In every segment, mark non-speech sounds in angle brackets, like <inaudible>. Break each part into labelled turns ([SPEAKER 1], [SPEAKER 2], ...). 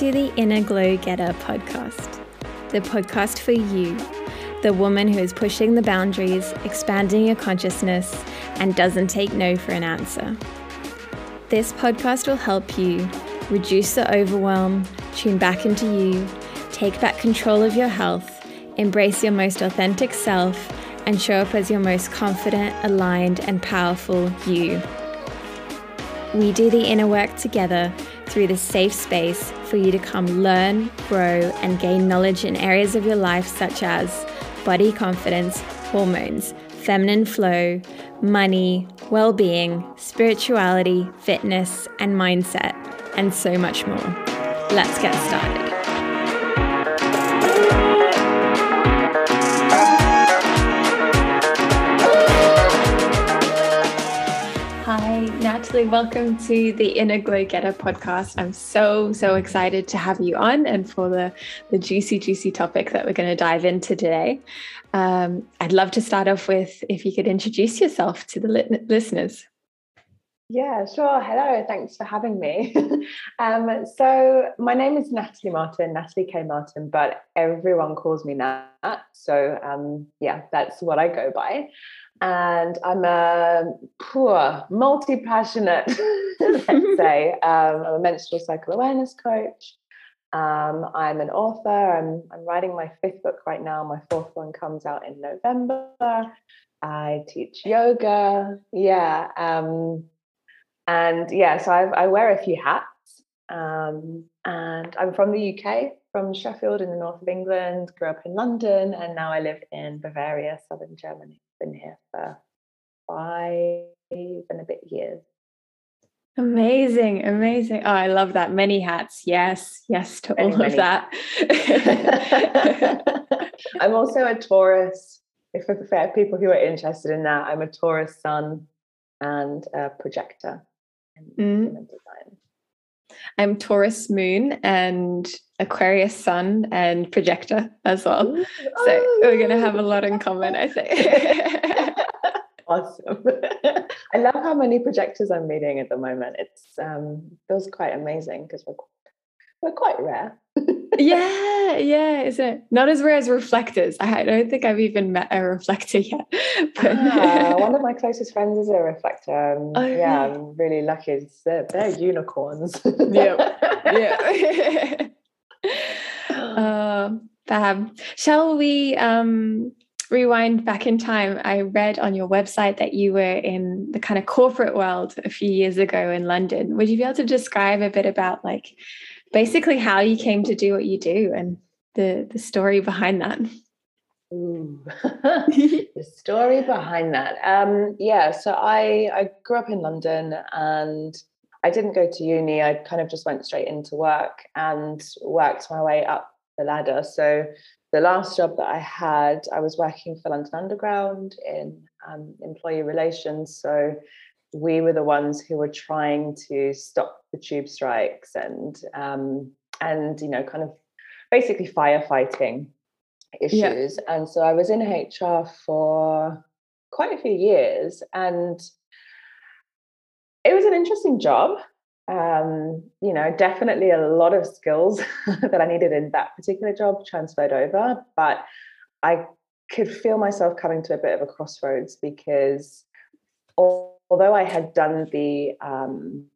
[SPEAKER 1] To the Inner Glow Getter podcast, the podcast for you, the woman who is pushing the boundaries, expanding your consciousness, and doesn't take no for an answer. This podcast will help you reduce the overwhelm, tune back into you, take back control of your health, embrace your most authentic self, and show up as your most confident, aligned, and powerful you. We do the inner work together through this safe space for you to come learn, grow, and gain knowledge in areas of your life such as body confidence, hormones, feminine flow, money, well being, spirituality, fitness, and mindset, and so much more. Let's get started. Welcome to the Inner Glow Getter podcast. I'm so, so excited to have you on and for the, the juicy, juicy topic that we're going to dive into today. Um, I'd love to start off with if you could introduce yourself to the li- listeners.
[SPEAKER 2] Yeah, sure. Hello, thanks for having me. <laughs> um, so, my name is Natalie Martin, Natalie K. Martin, but everyone calls me Nat. So, um, yeah, that's what I go by and I'm a poor, multi-passionate, <laughs> let's <laughs> say. Um, I'm a menstrual cycle awareness coach. Um, I'm an author. I'm, I'm writing my fifth book right now. My fourth one comes out in November. I teach yoga. Yeah. Um, and yeah, so I've, i wear a few hats. Um, and I'm from the UK, from Sheffield in the north of England, grew up in London, and now I live in Bavaria, southern Germany been here for five and a bit years.
[SPEAKER 1] Amazing, amazing. Oh, I love that. Many hats. Yes, yes to many, all many. of that. <laughs>
[SPEAKER 2] I'm also a Taurus. If for people who are interested in that, I'm a Taurus sun and a projector in mm. design.
[SPEAKER 1] I'm Taurus moon and Aquarius sun and projector as well. Ooh, so oh, we're going to have a lot in common, I think.
[SPEAKER 2] awesome. <laughs> I love how many projectors I'm meeting at the moment. It's um, feels quite amazing because we're we're quite rare. <laughs>
[SPEAKER 1] yeah, yeah, is it not as rare as reflectors? I don't think I've even met a reflector yet. <laughs>
[SPEAKER 2] But... Ah, one of <laughs> my closest friends is a reflector. Um, oh, yeah, really? I'm really lucky. They're, they're unicorns.
[SPEAKER 1] yeah, yeah. <laughs> uh, fab. Shall we um, rewind back in time? I read on your website that you were in the kind of corporate world a few years ago in London. Would you be able to describe a bit about like basically how you came to do what you do and the the story behind that? <laughs>
[SPEAKER 2] the story behind that. Um, yeah, so I I grew up in London and I didn't go to uni. I kind of just went straight into work and worked my way up the ladder. So the last job that I had, I was working for London Underground in um, employee relations. So we were the ones who were trying to stop the tube strikes and um, and you know kind of basically firefighting issues. Yeah. And so I was in HR for quite a few years and it was an interesting job. Um, you know, definitely a lot of skills <laughs> that I needed in that particular job transferred over, but I could feel myself coming to a bit of a crossroads because although I had done the um,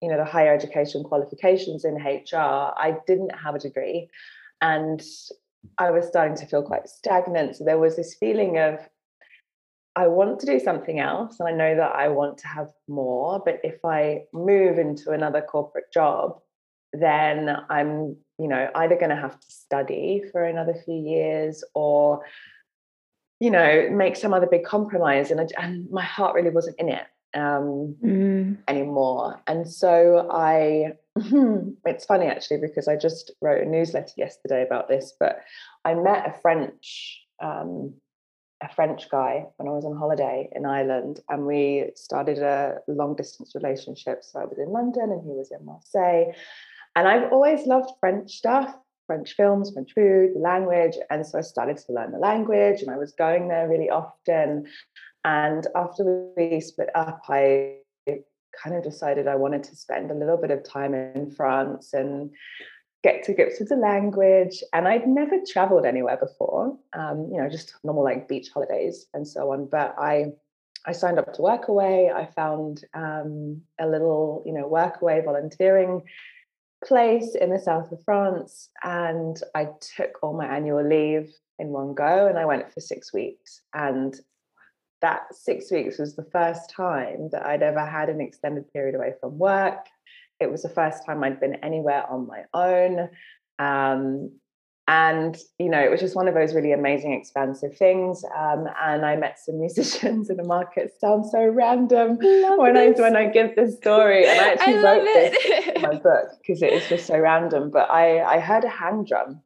[SPEAKER 2] you know the higher education qualifications in HR, I didn't have a degree, and I was starting to feel quite stagnant. So there was this feeling of I want to do something else and I know that I want to have more. But if I move into another corporate job, then I'm, you know, either going to have to study for another few years or, you know, make some other big compromise. And, I, and my heart really wasn't in it um, mm. anymore. And so I, <laughs> it's funny actually, because I just wrote a newsletter yesterday about this, but I met a French um, a French guy when I was on holiday in Ireland, and we started a long distance relationship. So I was in London and he was in Marseille. And I've always loved French stuff, French films, French food, the language. And so I started to learn the language and I was going there really often. And after we split up, I kind of decided I wanted to spend a little bit of time in France and get to grips with the language. And I'd never traveled anywhere before, um, you know, just normal like beach holidays and so on. But I I signed up to Workaway. I found um, a little, you know, Workaway volunteering place in the south of France, and I took all my annual leave in one go, and I went for six weeks. And that six weeks was the first time that I'd ever had an extended period away from work. It was the first time I'd been anywhere on my own. Um, and you know it was just one of those really amazing expansive things um, and i met some <laughs> musicians in the market. Sounds so random when this. i when i give this story and i actually I wrote this in my book because it is just so random but i i heard a hand drum.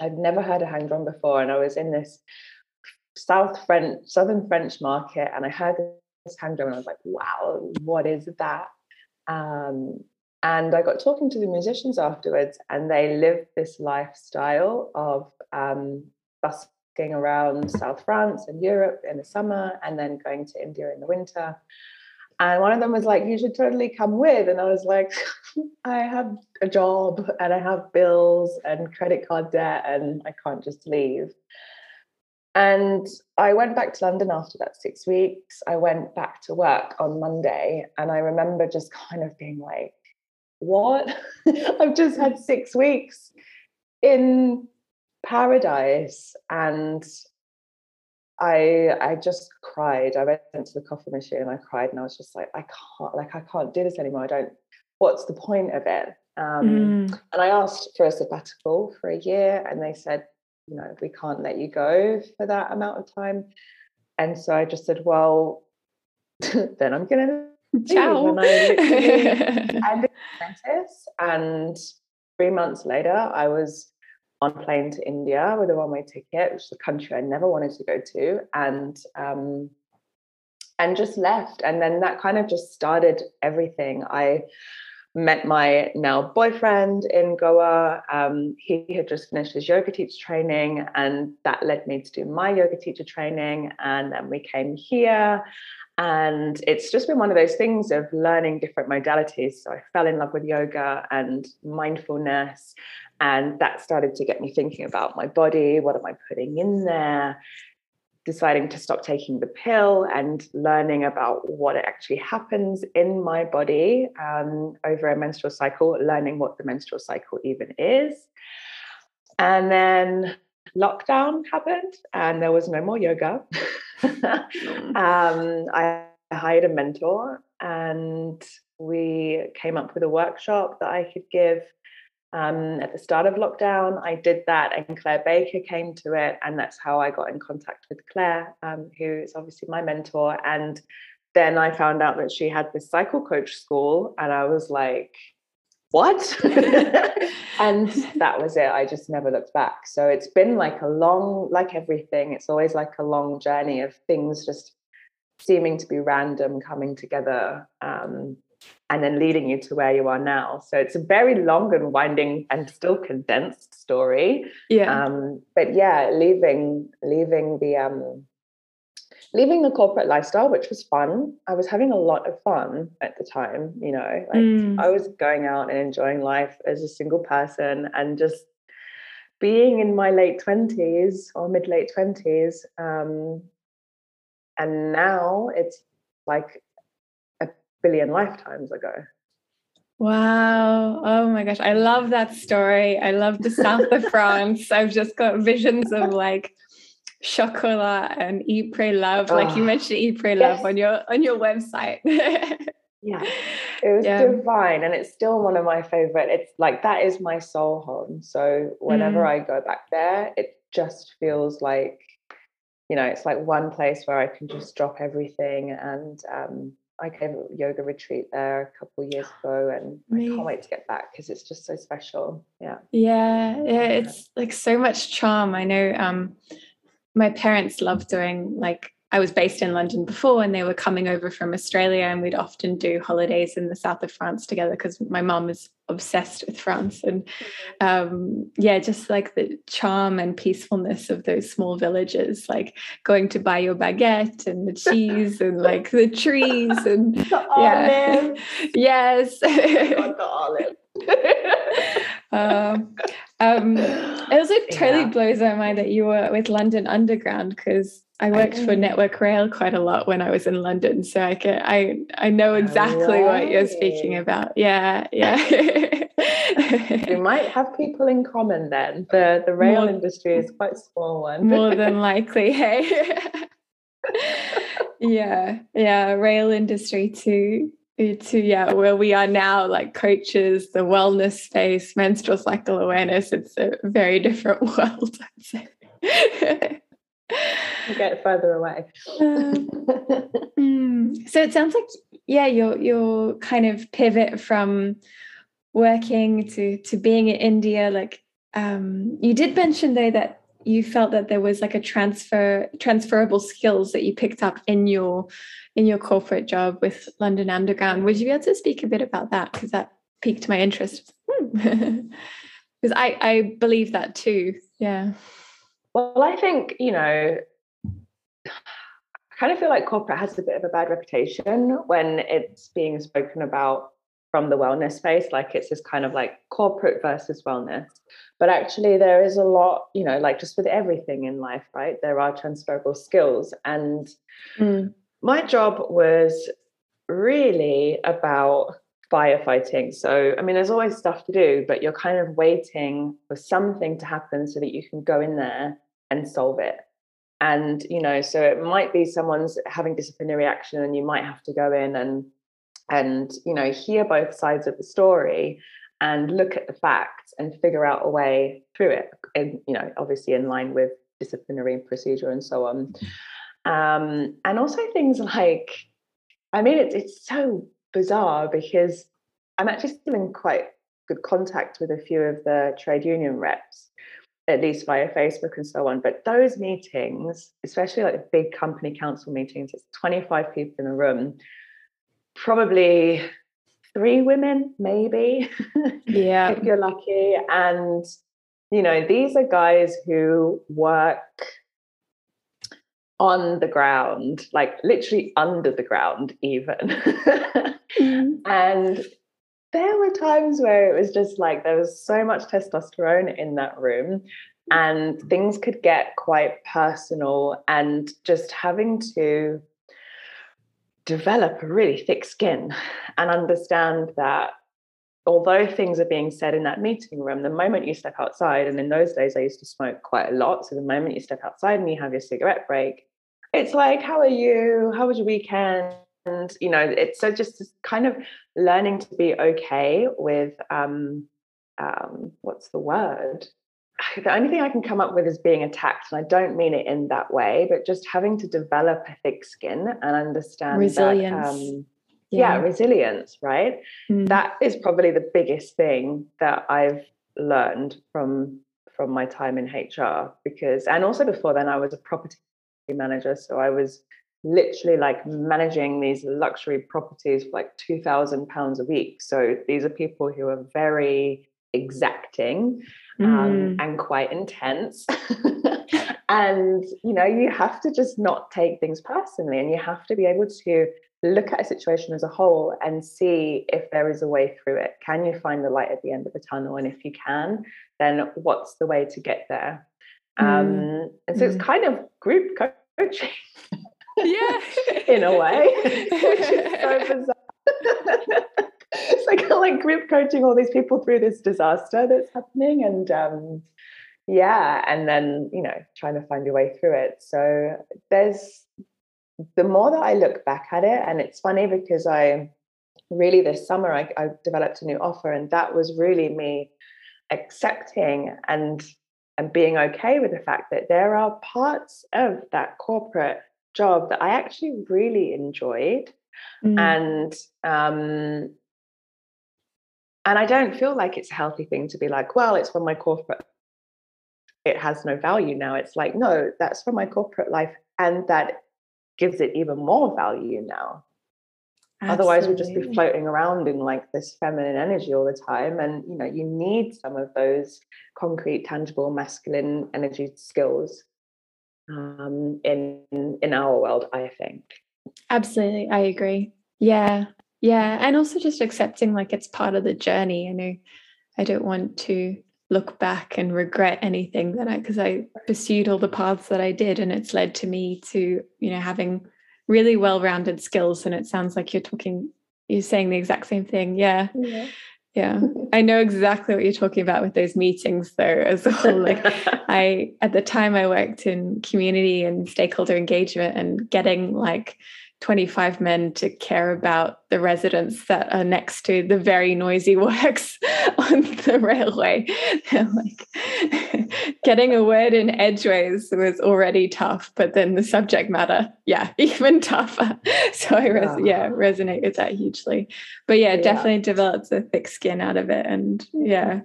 [SPEAKER 2] I'd never heard a hand drum before and i was in this south french southern french market and i heard this hand drum and i was like wow what is that? Um, and I got talking to the musicians afterwards, and they live this lifestyle of um, busking around South France and Europe in the summer, and then going to India in the winter. And one of them was like, You should totally come with. And I was like, <laughs> I have a job and I have bills and credit card debt, and I can't just leave. And I went back to London after that six weeks. I went back to work on Monday, and I remember just kind of being like, what? <laughs> I've just had six weeks in paradise and I I just cried. I went to the coffee machine and I cried and I was just like, I can't like I can't do this anymore. I don't what's the point of it? Um, mm. and I asked for a sabbatical for a year and they said, you know, we can't let you go for that amount of time. And so I just said, well, <laughs> then I'm gonna
[SPEAKER 1] Ciao.
[SPEAKER 2] When I I <laughs> apprentice, and three months later, I was on plane to India with a one-way ticket, which is a country I never wanted to go to, and um, and just left. And then that kind of just started everything. I met my now boyfriend in Goa. Um, he had just finished his yoga teacher training, and that led me to do my yoga teacher training. And then we came here, and it's just been one of those things of learning different modalities. So I fell in love with yoga and mindfulness. And that started to get me thinking about my body. What am I putting in there? Deciding to stop taking the pill and learning about what actually happens in my body um, over a menstrual cycle, learning what the menstrual cycle even is. And then lockdown happened and there was no more yoga. Mm. <laughs> um, I hired a mentor and we came up with a workshop that I could give um, at the start of lockdown. I did that, and Claire Baker came to it, and that's how I got in contact with Claire, um, who is obviously my mentor. And then I found out that she had this cycle coach school, and I was like, what? <laughs> <laughs> and that was it. I just never looked back. So it's been like a long, like everything, it's always like a long journey of things just seeming to be random coming together um, and then leading you to where you are now. So it's a very long and winding and still condensed story.
[SPEAKER 1] Yeah.
[SPEAKER 2] Um, but yeah, leaving leaving the um, leaving the corporate lifestyle, which was fun. I was having a lot of fun at the time, you know, like mm. I was going out and enjoying life as a single person and just being in my late 20s or mid late 20s. Um, and now it's like a billion lifetimes ago.
[SPEAKER 1] Wow. Oh my gosh. I love that story. I love the south of <laughs> France. I've just got visions of like chocolat and eat pray love oh, like you mentioned eat pray yes. love on your on your website
[SPEAKER 2] yeah it was yeah. divine and it's still one of my favorite it's like that is my soul home so whenever mm. i go back there it just feels like you know it's like one place where i can just drop everything and um I gave a yoga retreat there a couple years ago, and. I can't wait to get back because it's just so special. Yeah,
[SPEAKER 1] yeah, yeah. It's like so much charm. I know. Um, my parents loved doing like I was based in London before and they were coming over from Australia and we'd often do holidays in the south of France together because my mom is obsessed with France. And mm-hmm. um, yeah just like the charm and peacefulness of those small villages like going to buy your baguette and the cheese and <laughs> like the trees and
[SPEAKER 2] the <laughs> yeah. <laughs>
[SPEAKER 1] yes.
[SPEAKER 2] The olive
[SPEAKER 1] um, um, it also totally yeah. blows my mind that you were with London Underground because I worked for Network Rail quite a lot when I was in London, so I can I I know exactly what you're speaking about. Yeah, yeah.
[SPEAKER 2] you <laughs> might have people in common then. The the rail more, industry is quite small one.
[SPEAKER 1] more than <laughs> likely, hey. <laughs> yeah, yeah, rail industry too. To yeah, where we are now, like coaches, the wellness space, menstrual cycle awareness, it's a very different <laughs> world, I'd say
[SPEAKER 2] get further away. Um, <laughs>
[SPEAKER 1] mm, so it sounds like yeah, your your kind of pivot from working to to being in India. Like um, you did mention though that you felt that there was like a transfer transferable skills that you picked up in your in your corporate job with London Underground. Would you be able to speak a bit about that? Because that piqued my interest. <laughs> Because. I I believe that too. Yeah.
[SPEAKER 2] Well, I think, you know, I kind of feel like corporate has a bit of a bad reputation when it's being spoken about from the wellness space like it's this kind of like corporate versus wellness but actually there is a lot you know like just with everything in life right? There are transferable skills. And mm. my job was really about firefighting. So i mean there's always stuff to do but you're kind of waiting for something to happen so that you can go in there and solve it. And you know so it might be someone's having disciplinary action and you might have to go in and and you know hear both sides of the story and look at the facts and figure out a way through it and you know obviously in line with disciplinary procedure and so on um, and also things like i mean it's, it's so bizarre because i'm actually still in quite good contact with a few of the trade union reps at least via Facebook and so on. But those meetings, especially like the big company council meetings, it's 25 people in a room, probably three women, maybe.
[SPEAKER 1] Yeah. <laughs>
[SPEAKER 2] if you're lucky. And, you know, these are guys who work on the ground, like literally under the ground, even. mm. <laughs> And there were times where it was just like there was so much testosterone in that room and things could get quite personal and just having to develop a really thick skin and understand that although things are being said in that meeting room the moment you step outside and in those days i used to smoke quite a lot so the moment you step outside and you have your cigarette break it's like how are you? How was your weekend? And you know it's so just kind of learning to be okay with um, um, what's the word the only thing i can come up with is being attacked and i don't mean it in that way but just having to develop a thick skin and understand
[SPEAKER 1] resilience
[SPEAKER 2] that, um, yeah. yeah. resilience right mm. that is probably the biggest thing that i've learned from from my time in hr because and also before then i was a property manager so i was literally like managing these luxury properties for like 2000 pounds a week so these are people who are very exacting um, mm. and quite intense <laughs> <laughs> and you know you have to just not take things personally and you have to be able to look at a situation as a whole and see if there is a way through it can you find the light at the end of the tunnel and if you can then what's the way to get there mm. um, and so mm. it's kind of group coaching
[SPEAKER 1] yeah <laughs>
[SPEAKER 2] in a way which is so bizarre <laughs> it's like like group coaching all these people through this disaster that's happening and um yeah and then you know trying to find your way through it so there's the more that i look back at it and it's funny because i really this summer I, I developed a new offer and that was really me accepting and and being okay with the fact that there are parts of that corporate job that I actually really enjoyed. Mm. And um, and I don't feel like it's a healthy thing to be like, well, it's from my corporate. It has no value now. It's like, no, that's from my corporate life. And that gives it even more value now. Absolutely. Otherwise, we'll just be floating around in like this feminine energy all the time. And you know, you need some of those concrete, tangible, masculine energy skills um, in in our world. I think.
[SPEAKER 1] Absolutely, I agree. Yeah, yeah, and also just accepting like it's part of the journey. I know I don't want to look back and regret anything that I because I pursued all the paths that I did, and it's led to me to you know having really well-rounded skills and it sounds like you're talking you're saying the exact same thing yeah yeah, yeah. <laughs> i know exactly what you're talking about with those meetings though as well <laughs> like i at the time i worked in community and stakeholder engagement and getting like 25 men to care about the residents that are next to the very noisy <laughs> works on the railway. <laughs> like <laughs> getting a word in edgeways was already tough, but then the subject matter, yeah, even tougher. So I res- yeah, resonate with that hugely. But yeah, yeah, definitely develops a thick skin out of it. And yeah,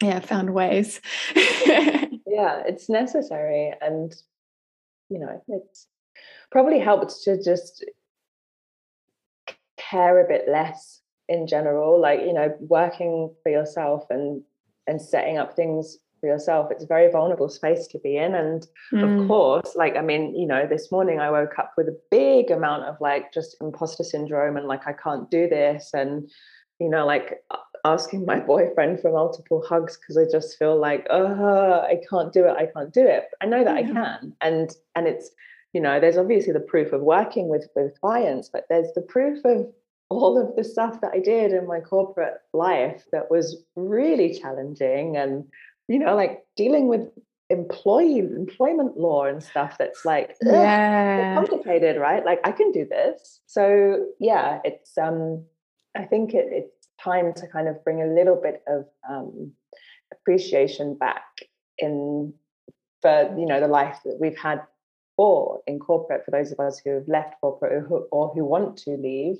[SPEAKER 1] yeah, found ways.
[SPEAKER 2] yeah, it's necessary. And you know, it's probably helped to just care a bit less in general like you know working for yourself and and setting up things for yourself. It's a very vulnerable space to be in. And mm. of course like i mean you know this morning i woke up with a big amount of like just imposter syndrome and like i can't do this. And you know like asking my <laughs> boyfriend for multiple hugs because i just feel like oh i can't do it i can't do it. I know that yeah. i can. And and it's you know there's obviously the proof of working with with clients but there's the proof of all of the stuff that i did in my corporate life that was really challenging and you know like dealing with employee employment law and stuff that's like yeah. complicated right? Like i can do this. So yeah it's um i think it, it's time to kind of bring a little bit of um appreciation back in for you know the life that we've had or in corporate for those of us who have left corporate or who, or who want to leave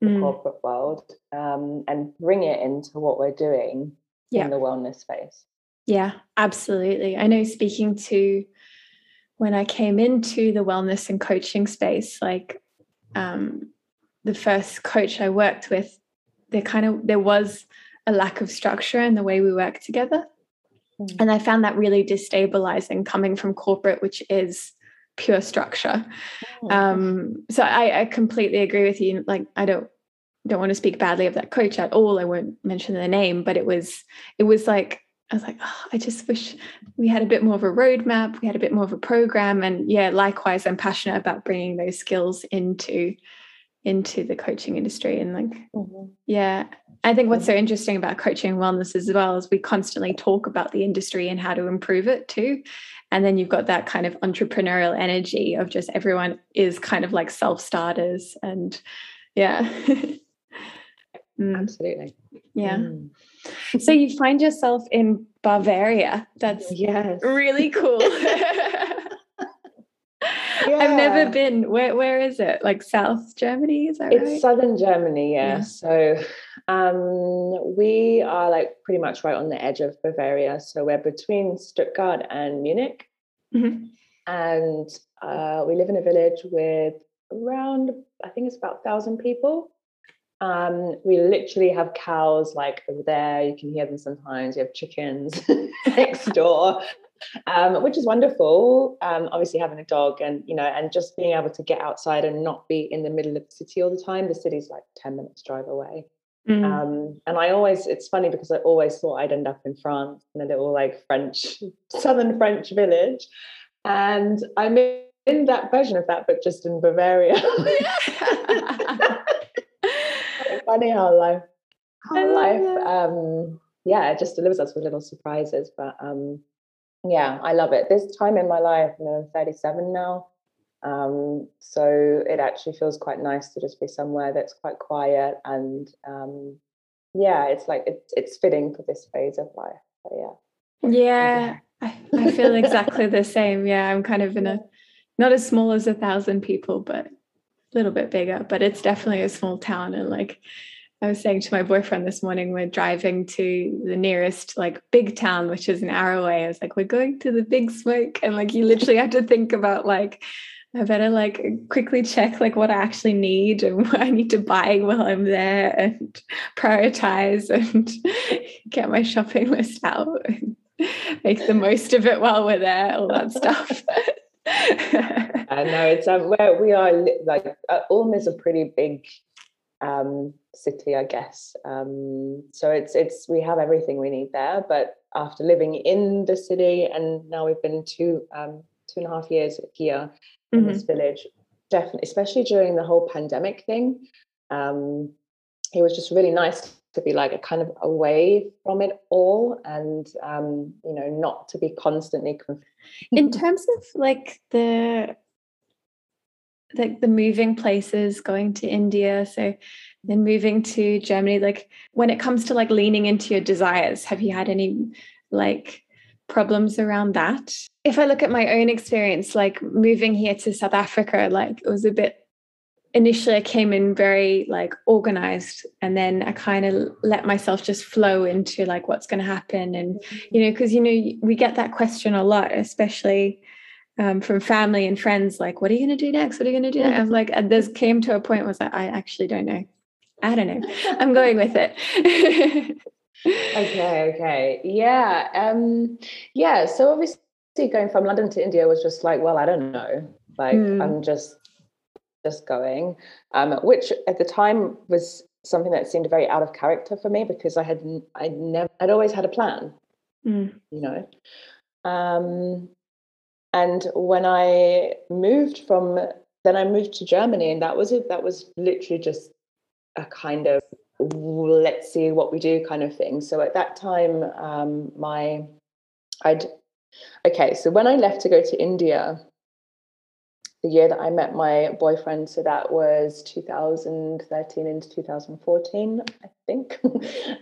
[SPEAKER 2] the mm. corporate world um, and bring it into what we're doing yeah. in the wellness space.
[SPEAKER 1] Yeah, absolutely. I know speaking to when I came into the wellness and coaching space, like um, the first coach I worked with, there kind of there was a lack of structure in the way we work together. Mm. And I found that really destabilizing coming from corporate, which is pure structure. Oh, um, so I, I completely agree with you. Like I don't don't want to speak badly of that coach at all. I won't mention the name, but it was it was like I was like, oh, I just wish we had a bit more of a roadmap. We had a bit more of a program, and yeah, likewise, I'm passionate about bringing those skills into into the coaching industry and like mm-hmm. yeah i think what's so mm-hmm. interesting about coaching and wellness as well is we constantly talk about the industry and how to improve it too and then you've got that kind of entrepreneurial energy of just everyone is kind of like self-starters and yeah <laughs>
[SPEAKER 2] mm. absolutely
[SPEAKER 1] yeah mm. so you find yourself in bavaria that's
[SPEAKER 2] yes
[SPEAKER 1] really cool <laughs> Yeah. I've never been. Where where is it? Like South Germany? Is that
[SPEAKER 2] it's right? southern Germany, yeah. yeah. So um, we are like pretty much right on the edge of Bavaria. So we're between Stuttgart and Munich. Mm-hmm. And uh, we live in a village with around, I think it's about thousand people. Um, we literally have cows like over there. You can hear them sometimes. You have chickens <laughs> next door um, which is wonderful. Um, obviously, having a dog and you know, and just being able to get outside and not be in the middle of the city all the time. The city's like ten minutes drive away. Mm. Um, and I always, it's funny because I always thought I'd end up in France in a little like French, <laughs> southern French village. And I'm in that version of that, but just in Bavaria. <laughs> <laughs> funny how life, how life, um, yeah, it just delivers us with little surprises. But um, yeah, I love it. This time in my life, you know, I'm 37 now. Um, so it actually feels quite nice to just be somewhere that's quite quiet and um, yeah, it's like it's it's fitting for this phase of life. But
[SPEAKER 1] yeah. Yeah, <laughs> I, I feel exactly the same. Yeah, I'm kind of in a not as small as a thousand people, but a little bit bigger. But it's definitely a small town and like I was saying to my boyfriend this morning, we're driving to the nearest like big town, which is an hour away. I was like, we're going to the big smoke. And like, you literally have to think about like, I better like quickly check like what I actually need and <laughs> what I need to buy while I'm there and prioritize and <laughs> get my shopping list out and <laughs> make the most of it while we're there, all that stuff.
[SPEAKER 2] I know it's um, where we are like uh, Ulm is a pretty big um, city, I guess. Um, so it's it's we have everything we need there. But after living in the city, and now we've been two um, two and a half years here in mm-hmm. this village, definitely, especially during the whole pandemic thing, um, it was just really nice to be like a kind of away from it all, and um, you know, not to be constantly.
[SPEAKER 1] in terms of like the like the moving places going to india so then moving to germany like when it comes to like leaning into your desires have you had any like problems around that? If i look at my own experience like moving here to south africa like it was a bit initially i came in very like organized and then i kind of let myself just flow into like what's going to happen and mm-hmm. you know because you know we get that question a lot especially um, from family and friends, like, what are you going to do next? What are you going to do? Next? I'm like, and this came to a point was like, I actually don't know. I don't know. <laughs> I'm going with it. <laughs>
[SPEAKER 2] okay, okay. Yeah. Um, yeah. So obviously going from London to India was just like, well, I don't know. Like mm. I'm just just going. Um, which at the time was something that seemed very out of character for me because I had I never I'd always had a plan. Mm. You know. Um, and when I moved from, then I moved to Germany, and that was it. That was literally just a kind of let's see what we do kind of thing. So at that time, um, my I'd okay. So when I left to go to India, the year that I met my boyfriend, so that was 2013 into 2014, I think. <laughs>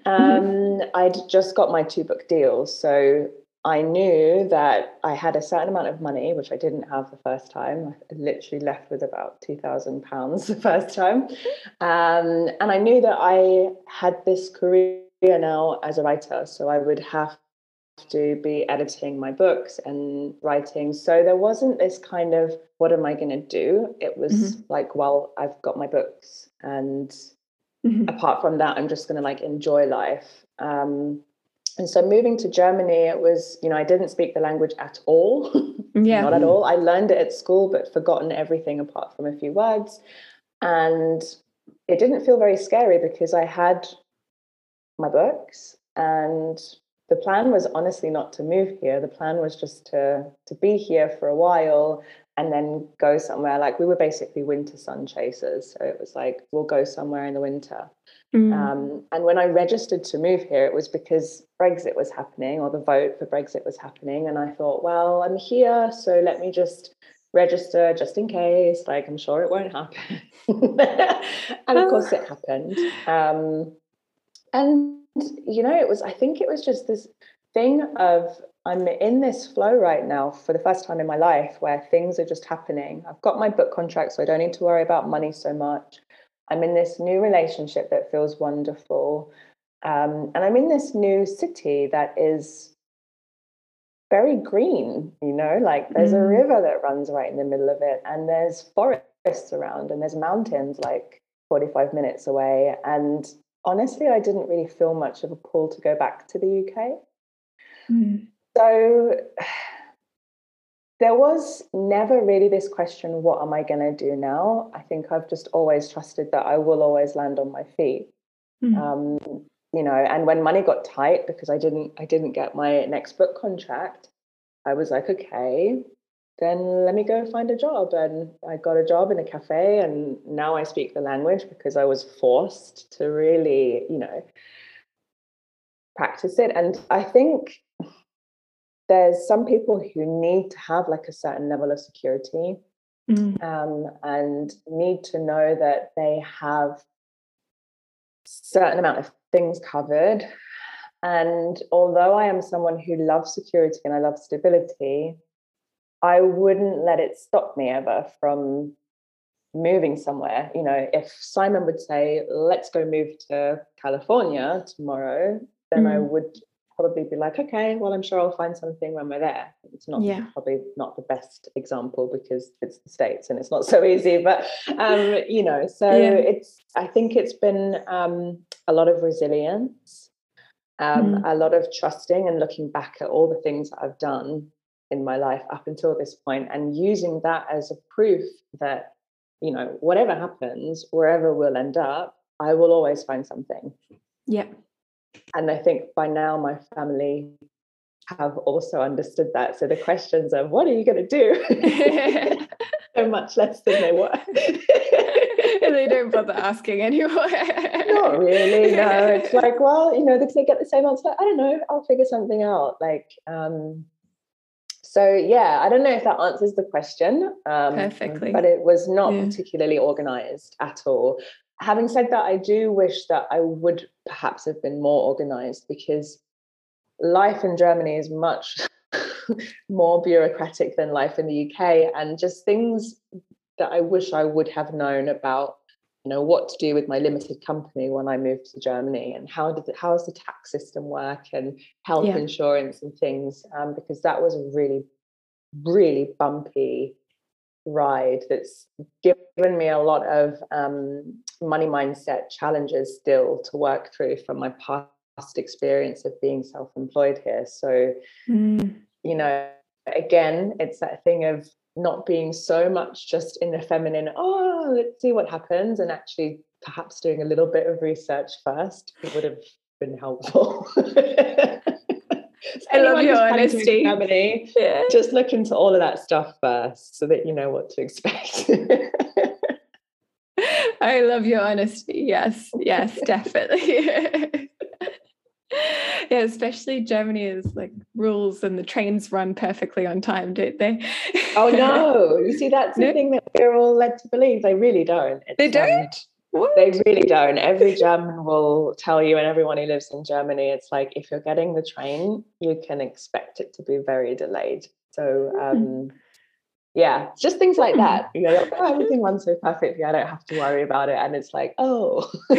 [SPEAKER 2] Um, I'd just got my two book deals, so I knew that I had a certain amount of money, which I didn't have the first time. I literally left with about two thousand pounds <laughs> the first time, um, and I knew that I had this career now as a writer, so I would have to be editing my books and writing. So there wasn't this kind of what am I going to do? It was mm-hmm. like, well, I've got my books, and mm-hmm. apart from that, I'm just going to like enjoy life. Um, and so moving to Germany, it was, you know, I didn't speak the language at all. <laughs> Yeah. Not at all. I learned it at school, but forgotten everything apart from a few words. And it didn't feel very scary because I had my books and the plan was honestly not to move here. The plan was just to to be here for a while and then go somewhere. Like we were basically winter sun chasers. So it was like we'll go somewhere in the winter. Mm. Um, and when I registered to move here, it was because Brexit was happening, or the vote for Brexit was happening. And I thought, well, I'm here, so let me just register just in case. Like, I'm sure it won't happen. <laughs> and of course, it happened. Um, and, you know, it was, I think it was just this thing of I'm in this flow right now for the first time in my life where things are just happening. I've got my book contract, so I don't need to worry about money so much. I'm in this new relationship that feels wonderful. Um, and I'm in this new city that is very green, you know, like there's mm. a river that runs right in the middle of it, and there's forests around, and there's mountains like 45 minutes away. And honestly, I didn't really feel much of a pull to go back to the UK. Mm. So <sighs> there was never really this question what am i going to do now? I think i've just always trusted that i will always land on my feet. Mm-hmm. um, you know and when money got tight because i didn't i didn't get my next book contract i was like okay then let me go find a job. And i got a job in a cafe and now i speak the language because i was forced to really you know practice it. And i think there's some people who need to have like a certain level of security mm. um, and need to know that they have certain amount of things covered and although i am someone who loves security and i love stability i wouldn't let it stop me ever from moving somewhere you know if simon would say let's go move to california tomorrow then mm. i would probably be like, okay, well, I'm sure I'll find something when we're there. It's not yeah. probably not the best example because it's the States and it's not so <laughs> easy, but um, you know, so yeah. it's I think it's been um, a lot of resilience, um, mm. a lot of trusting and looking back at all the things that I've done in my life up until this point and using that as a proof that, you know, whatever happens, wherever we'll end up, I will always find something.
[SPEAKER 1] Yeah
[SPEAKER 2] and I think by now my family have also understood that. So the questions of what are you going to do <laughs> so much less than they were. <laughs>
[SPEAKER 1] they don't bother asking anymore.
[SPEAKER 2] Not really. No, it's <laughs> like, well, you know, they get the same answer. I don't know. I'll figure something out. Like, um, so yeah, I don't know if that answers the question.
[SPEAKER 1] Um, Perfectly.
[SPEAKER 2] But it was not yeah. particularly organized at all having said that, I do wish that I would perhaps have been more organized because life in Germany is much <laughs> more bureaucratic than life in the UK and just things that I wish I would have known about you know what to do with my limited company when I moved to Germany and how did it, how does the tax system work and health yeah. insurance and things um, because that was a really really bumpy ride that's given me a lot of um, money mindset challenges still to work through from my past experience of being self-employed here so mm. you know again it's that thing of not being so much just in the feminine oh let's see what happens and actually perhaps doing a little bit of research first it would have been helpful <laughs>
[SPEAKER 1] I love your honesty.
[SPEAKER 2] Germany, yeah. Just look into all of that stuff first so that you know what to expect. <laughs>
[SPEAKER 1] I love your honesty. Yes, yes, <laughs> definitely. <laughs> yeah, especially Germany is like rules and the trains run perfectly on time, don't they?
[SPEAKER 2] oh no. You see, that's no? the thing that we're all led to believe. They really don't.
[SPEAKER 1] It's, they don't? Um?
[SPEAKER 2] They really don't. Every German will tell you, and everyone who lives in Germany, it's like if you're getting the train, you can expect it to be very delayed. So, hmm. um, yeah, just things like that. You know, oh, everything runs so perfectly, I don't have to worry about it. And it's like, oh. <laughs>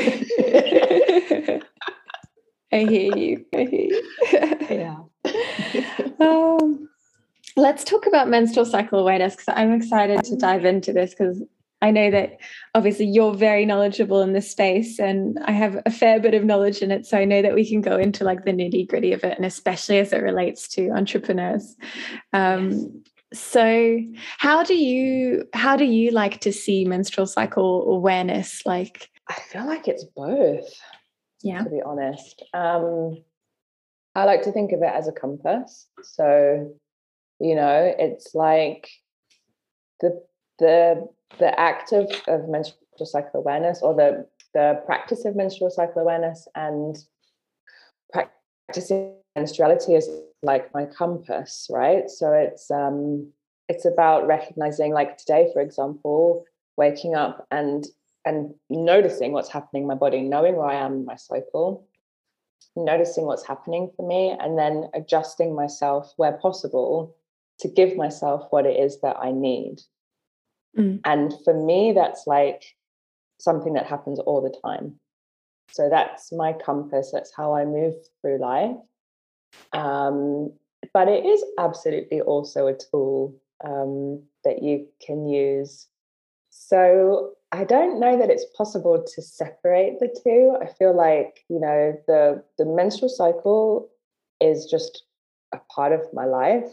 [SPEAKER 1] I hear you. I hear you.
[SPEAKER 2] yeah. <laughs>
[SPEAKER 1] um, let's talk about menstrual cycle awareness because I'm excited to dive into this because I know that obviously you're very knowledgeable in this space and I have a fair bit of knowledge in it. So I know that we can go into like the nitty gritty of it and especially as it relates to entrepreneurs. Um, yes. So how do you how do you like to see menstrual cycle awareness? Like
[SPEAKER 2] I feel like it's both.
[SPEAKER 1] Yeah.
[SPEAKER 2] To be honest. Um, I like to think of it as a compass. So, you know, it's like the the the act of, of menstrual cycle awareness or the the practice of menstrual cycle awareness and practicing menstruality is like my compass right? So it's um it's about recognizing like today for example waking up and and noticing what's happening in my body knowing where i am in my cycle noticing what's happening for me and then adjusting myself where possible to give myself what it is that i need Mm. And for me, that's like something that happens all the time. So that's my compass. That's how I move through life. Um, but it is absolutely also a tool um, that you can use. So I don't know that it's possible to separate the two. I feel like you know the the menstrual cycle is just a part of my life.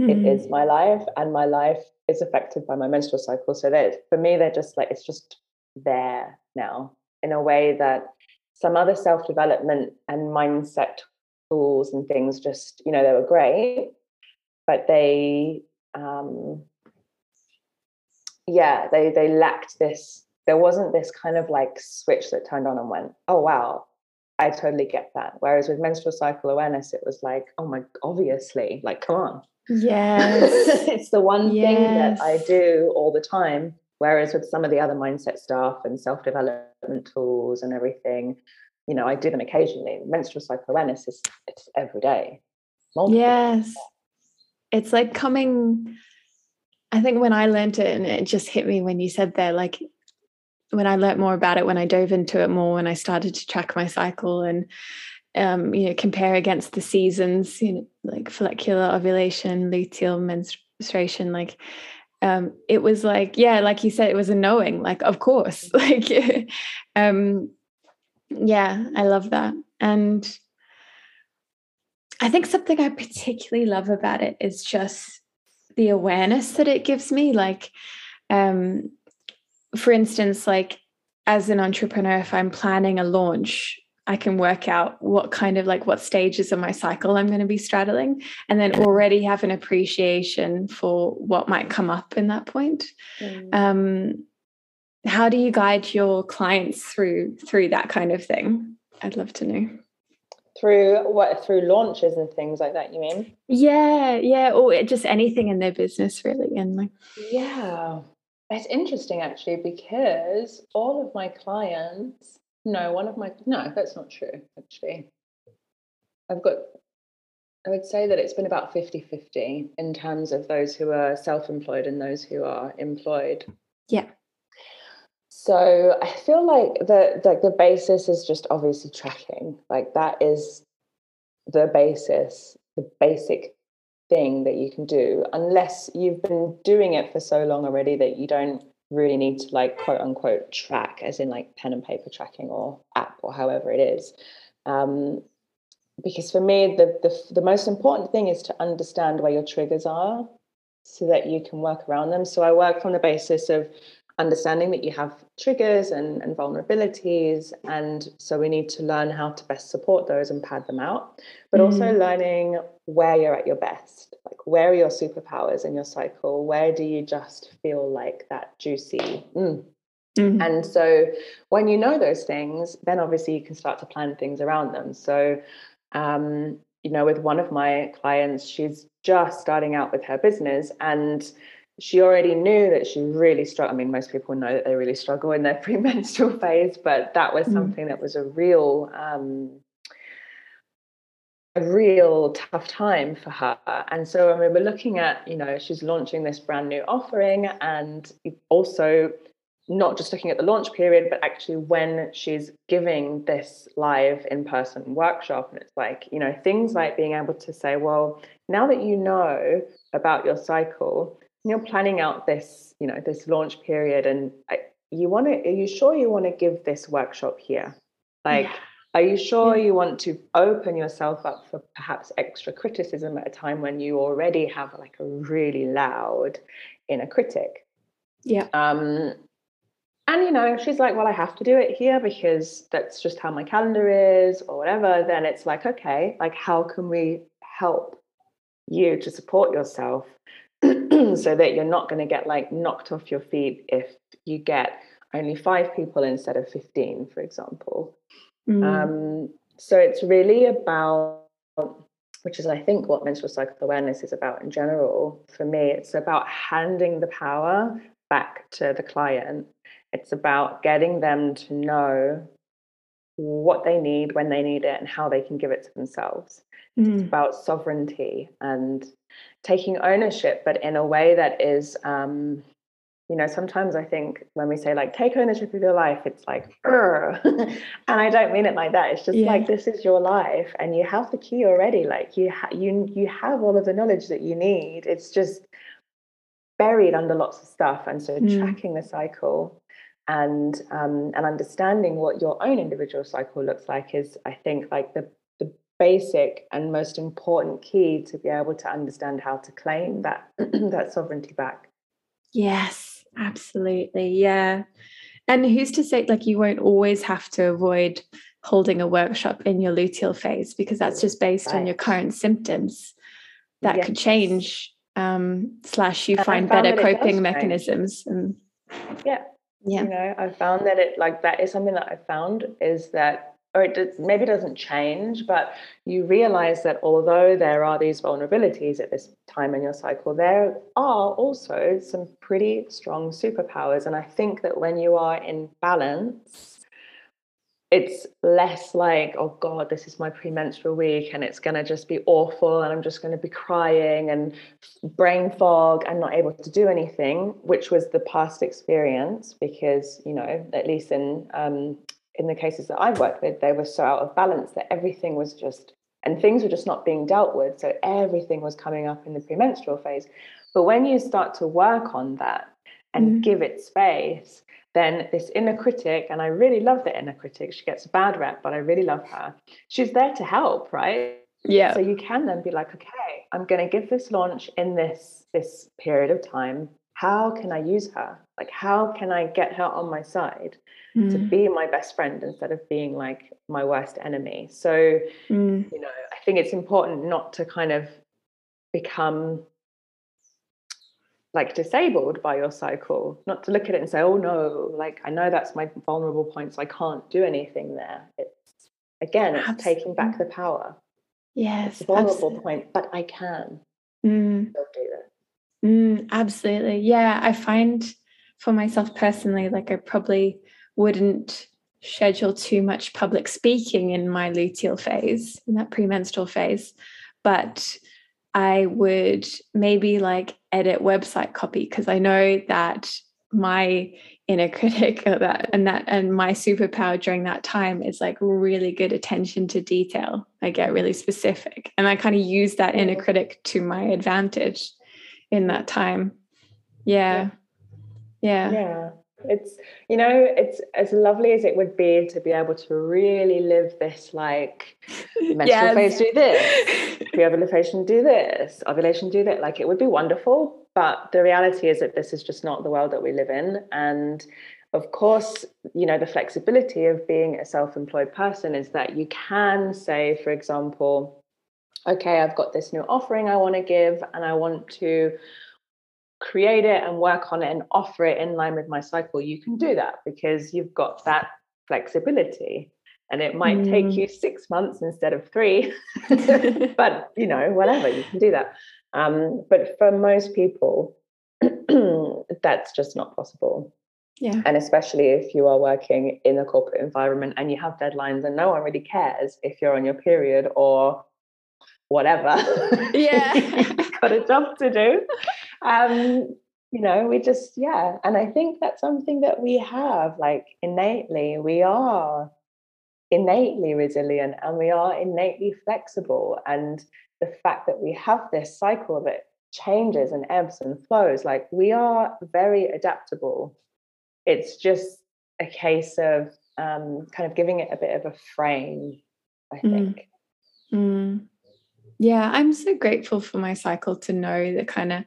[SPEAKER 2] Mm-hmm. It is my life, and my life is affected by my menstrual cycle. So that for me, they're just like it's just there now in a way that some other self development and mindset tools and things just you know they were great, but they um, yeah they they lacked this. There wasn't this kind of like switch that turned on and went, oh wow, I totally get that. Whereas with menstrual cycle awareness, it was like, oh my, obviously, like, come on,
[SPEAKER 1] Yes. <laughs>
[SPEAKER 2] it's the one yes. thing that I do all the time. Whereas with some of the other mindset stuff and self development tools and everything, you know, I do them occasionally. Menstrual cycle awareness is it's every day.
[SPEAKER 1] Multiple yes. It's like coming. I think when I learned it, and it just hit me when you said there, like when I learned more about it, when I dove into it more, when I started to track my cycle and um, you know, compare against the seasons, you know, like follicular ovulation, luteal menstruation, like um, it was like, yeah, like you said, it was a knowing, like, of course, <laughs> like, um, yeah, I love that. And I think something I particularly love about it is just the awareness that it gives me. Like, um, for instance, like as an entrepreneur, if I'm planning a launch, I can work out what kind of like what stages of my cycle I'm going to be straddling and then already have an appreciation for what might come up in that point. Mm. Um, how do you guide your clients through through that kind of thing? I'd love to know.
[SPEAKER 2] Through what through launches and things like that, you mean?
[SPEAKER 1] Yeah, yeah, or just anything in their business really. And like
[SPEAKER 2] Yeah. It's interesting actually because all of my clients no, one of my no, that's not true, actually. I've got I would say that it's been about 50-50 in terms of those who are self-employed and those who are employed.
[SPEAKER 1] Yeah.
[SPEAKER 2] So I feel like the like the basis is just obviously tracking. Like that is the basis, the basic thing that you can do, unless you've been doing it for so long already that you don't really need to like quote unquote track as in like pen and paper tracking or app or however it is. Um, because for me the, the the most important thing is to understand where your triggers are so that you can work around them. So i work from the basis of understanding that you have triggers and, and vulnerabilities. And so we need to learn how to best support those and pad them out, but mm. also learning where you're at your best. Like, where are your superpowers in your cycle? Where do you just feel like that juicy? Mm. Mm-hmm. And so when you know those things, then obviously you can start to plan things around them. So, um, you know, with one of my clients, she's just starting out with her business and she already knew that she really struggled. I mean, most people know that they really struggle in their <laughs> premenstrual phase, but that was mm. something that was a real, um, a real tough time for her. And so when we were looking at, you know, she's launching this brand new offering, and also not just looking at the launch period, but actually when she's giving this live in person workshop. And it's like, you know, things like being able to say, well, now that you know about your cycle, you're planning out this, you know, this launch period, and you want to, are you sure you want to give this workshop here? Like, yeah. are you sure yeah. you want to open yourself up for perhaps extra criticism at a time when you already have like a really loud inner critic?
[SPEAKER 1] Yeah.
[SPEAKER 2] Um, and you know, she's like, well, I have to do it here because that's just how my calendar is, or whatever. Then it's like, okay, like, how can we help you to support yourself <clears throat> so that you're not going to get like knocked off your feet if you get only five people instead of 15 for example. Mm. um, so it's really about which is i think what menstrual cycle awareness is about in general. For me it's about handing the power back to the client. It's about getting them to know what they need when they need it and how they can give it to themselves mm. it's about sovereignty and taking ownership, but in a way that is, um, you know, sometimes I think when we say like take ownership of your life, it's like, <laughs> and I don't mean it like that. It's just yeah. like this is your life, and you have the key already. Like you, ha- you, you have all of the knowledge that you need. It's just buried under lots of stuff, and so mm. tracking the cycle and um, and understanding what your own individual cycle looks like is, I think, like the the basic and most important key to be able to understand how to claim that <clears throat> that sovereignty back
[SPEAKER 1] yes absolutely yeah and who's to say like you won't always have to avoid holding a workshop in your luteal phase because that's just based right. on your current symptoms that yes. could change um slash you and find better coping mechanisms and
[SPEAKER 2] yeah yeah you know i found that it like that is something that i found is that or it maybe doesn't change, but you realize that although there are these vulnerabilities at this time in your cycle, there are also some pretty strong superpowers. And I think that when you are in balance, it's less like, oh God, this is my premenstrual week and it's going to just be awful and I'm just going to be crying and brain fog and not able to do anything, which was the past experience because, you know, at least in um, in the cases that I've worked with, they were so out of balance that everything was just, and things were just not being dealt with. So everything was coming up in the premenstrual phase. But when you start to work on that and mm. give it space, then this inner critic, and I really love the inner critic, she gets a bad rep, but I really love her. She's there to help, right?
[SPEAKER 1] Yeah.
[SPEAKER 2] So you can then be like, okay, I'm going to give this launch in this this period of time. How can I use her? Like, how can I get her on my side mm. to be my best friend instead of being like my worst enemy? So, mm. you know, I think it's important not to kind of become like disabled by your cycle, not to look at it and say, oh no, like I know that's my vulnerable point, so I can't do anything there. It's again, it's absolutely. taking back the power.
[SPEAKER 1] Yes.
[SPEAKER 2] It's a vulnerable absolutely. point, but I can mm. still do this.
[SPEAKER 1] Mm, absolutely. Yeah. I find for myself personally, like I probably wouldn't schedule too much public speaking in my luteal phase, in that premenstrual phase. But I would maybe like edit website copy because I know that my inner <laughs> critic that and that and my superpower during that time is like really good attention to detail. I get really specific and I kind of use that inner critic to my advantage in that time. Yeah.
[SPEAKER 2] Yeah. Yeah it's you know it's as lovely as it would be to be able to really live this like <laughs> menstrual yes. phase do this. <laughs> Pre-ovulation do this. Ovulation do that. Like it would be wonderful but the reality is that this is just not the world that we live in. And of course you know the flexibility of being a self-employed person is that you can say for example okay i've got this new offering i want to give and i want to create it and work on it and offer it in line with my cycle, you can do that because you've got that flexibility. And it might mm. take you six months instead of three, <laughs> <laughs> but you know, whatever, you can do that. Um, but for most people, <clears throat> that's just not possible.
[SPEAKER 1] Yeah.
[SPEAKER 2] And especially if you are working in a corporate environment and you have deadlines and no one really cares if you're on your period or whatever. <laughs>
[SPEAKER 1] Yeah.
[SPEAKER 2] You've got a job to do um, you know, we just, yeah. And I think that's something that we have, like innately, we are innately resilient and we are innately flexible. And the fact that we have this cycle that changes and ebbs and flows, like we are very adaptable. It's just a case of um, kind of giving it a bit of a frame, I mm. think.
[SPEAKER 1] Mm. Mm. Yeah, I'm so grateful for my cycle to know the kind of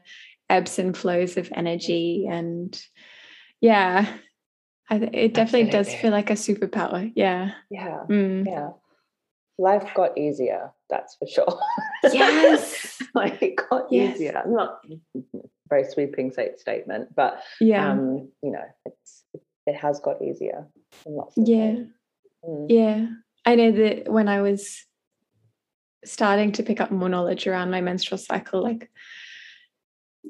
[SPEAKER 1] ebbs and flows of energy and yeah I, it definitely Absolutely. does feel like a superpower yeah.
[SPEAKER 2] Yeah mm. yeah. Life got easier that's for sure.
[SPEAKER 1] Yes. <laughs>
[SPEAKER 2] Like it got yes. easier. Not <laughs> very sweeping statement but yeah. um you know it's it has got easier
[SPEAKER 1] yeah. mm. yeah. I know that when i was starting to pick up more knowledge around my menstrual cycle like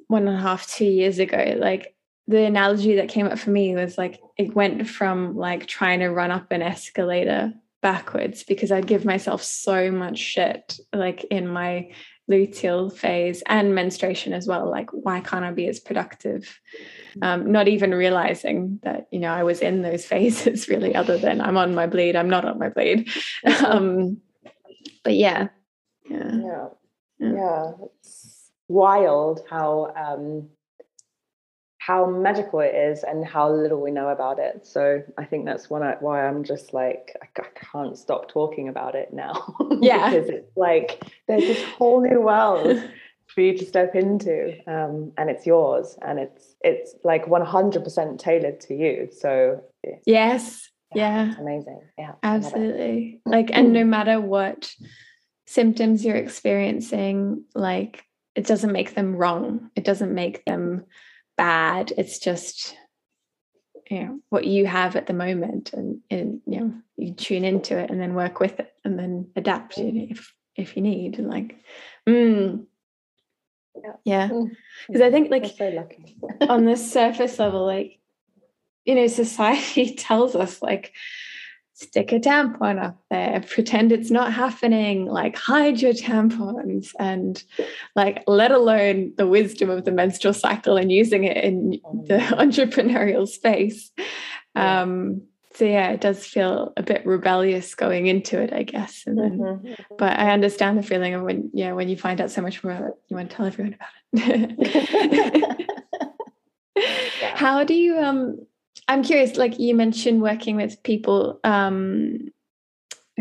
[SPEAKER 1] one and a half, two years ago, like the analogy that came up for me was like it went from like trying to run up an escalator backwards because I'd give myself so much shit like in my luteal phase and menstruation as well. Like, why can't I be as productive? Um, not even realizing that, you know, I was in those <laughs> phases really, other than I'm on my bleed, I'm not on my bleed. <laughs> um, but yeah.
[SPEAKER 2] Yeah. Yeah. yeah. yeah wild how um, how magical it is and how little we know about it. So I think that's one I, why I'm just like I, can't stop talking about it now. <laughs>
[SPEAKER 1] Yeah,
[SPEAKER 2] because it's like there's this whole new world for you to step into, um, and it's yours, and it's it's like 100% tailored to you. So
[SPEAKER 1] yes, yeah,
[SPEAKER 2] yeah. amazing. Yeah,
[SPEAKER 1] absolutely. Like, and no matter what symptoms you're experiencing, like it doesn't make them wrong. It doesn't make them bad. It's just you know what you have at the moment and, and you know you tune into it and then work with it and then adapt if if you need and like mm, yeah. Because mm. i think like
[SPEAKER 2] so
[SPEAKER 1] on the surface level like you know society <laughs> tells us like stick a tampon up there, <laughs> pretend it's not happening, like hide your tampons, and like let alone the wisdom of the menstrual cycle and using it in the mm. <laughs> entrepreneurial space. Um, so yeah, it does feel a bit rebellious going into it, I guess. And then, mm-hmm. but I understand the feeling of when, yeah, when you find out so much more about it, you want to tell everyone about it. <laughs> yeah. How do you, um, I'm curious, like you mentioned working with people, um,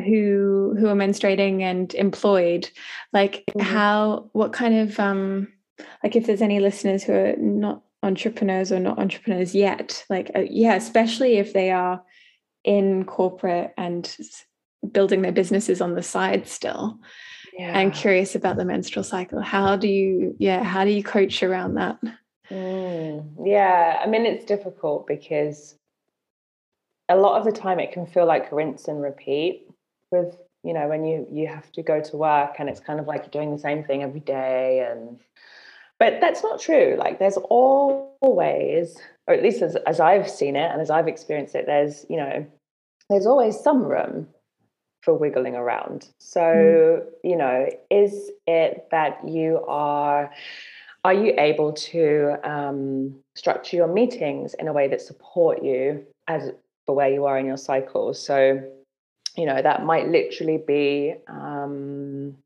[SPEAKER 1] who who are menstruating and employed like mm-hmm. how what kind of um like if there's any listeners who are not entrepreneurs or not entrepreneurs yet like uh, yeah especially if they are in corporate and building their businesses on the side still yeah. i'm curious about the menstrual cycle how do you yeah how do you coach around that
[SPEAKER 2] mm, yeah i mean it's difficult because a lot of the time it can feel like rinse and repeat with you know when you you have to go to work and it's kind of like you're doing the same thing every day and but that's not true. Like there's always or at least as, as i've seen it and as i've experienced it there's you know there's always some room for wiggling around. So mm. you know is it that you are are you able to um, structure your meetings in a way that support you as for where you are in your cycle so you know that might literally be um,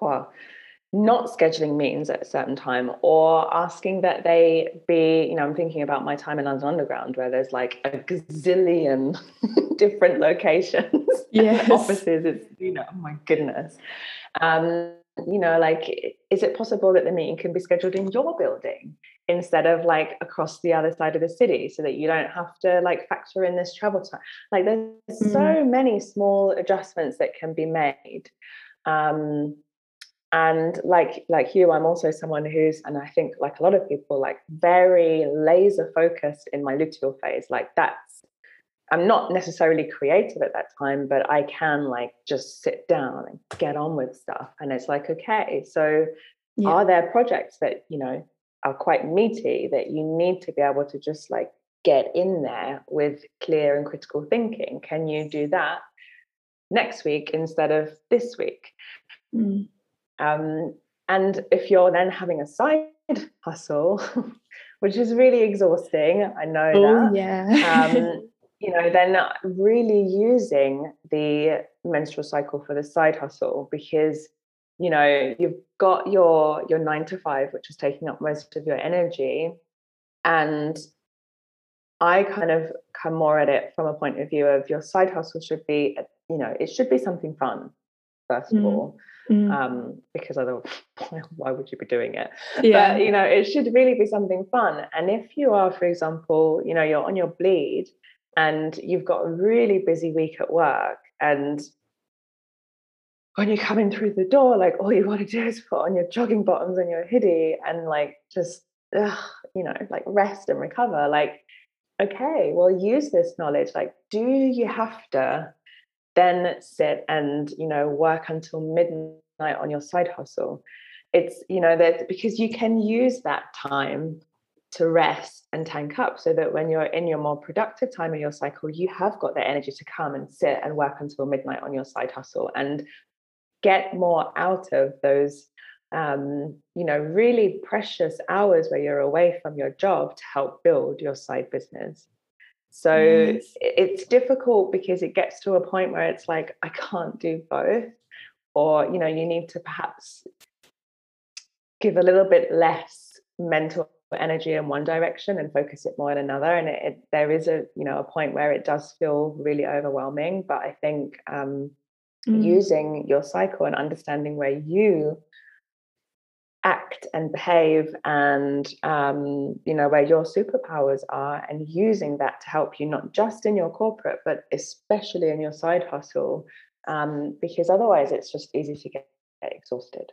[SPEAKER 2] well, not scheduling meetings at a certain time or asking that they be, you know, I'm thinking about my time in London Underground where there's like a gazillion <laughs> different locations,
[SPEAKER 1] yes.
[SPEAKER 2] offices. It's, you know, oh my goodness. Um, you know, like, is it possible that the meeting can be scheduled in your building instead of like across the other side of the city so that you don't have to like factor in this travel time? Like, there's mm. so many small adjustments that can be made. Um, and like like you i'm also someone who's and i think like a lot of people like very laser focused in my luteal phase like that's i'm not necessarily creative at that time but i can like just sit down and get on with stuff and it's like okay so yeah. are there projects that you know are quite meaty that you need to be able to just like get in there with clear and critical thinking can you do that next week instead of this week mm. Um, and if you're then having a side <laughs> hustle, <laughs> which is really exhausting, I know
[SPEAKER 1] oh, that. Yeah.
[SPEAKER 2] um, you know, then really using the menstrual cycle for the side hustle because you know you've got your your nine to five, which is taking up most of your energy, and I kind of come more at it from a point of view of your side hustle should be, you know, it should be something fun, first mm. of all mm. um, because otherwise, <laughs> why would you be doing it? Yeah. But, you know, it should really be something fun. And if you are, for example, you know, you're on your bleed and you've got a really busy week at work and when you come in through the door, like all you want to do is put on your jogging bottoms and your hoodie and like just, ugh, you know, like rest and recover. Like, okay, well, use this knowledge. Like, do you have to then sit and you know work until midnight on your side hustle it's you know that because you can use that time to rest and tank up so that when you're in your more productive time of your cycle you have got the energy to come and sit and work until midnight on your side hustle and get more out of those um, you know really precious hours where you're away from your job to help build your side business so yes. it's difficult because it gets to a point where it's like, I can't do both. Or, you know, you need to perhaps give a little bit less mental energy in one direction and focus it more in another. And it, it, there is a, you know, a point where it does feel really overwhelming. But I think um, mm. using your cycle and understanding where you act and behave and um, you know where your superpowers are and using that to help you not just in your corporate but especially in your side hustle um, because otherwise it's just easy to get exhausted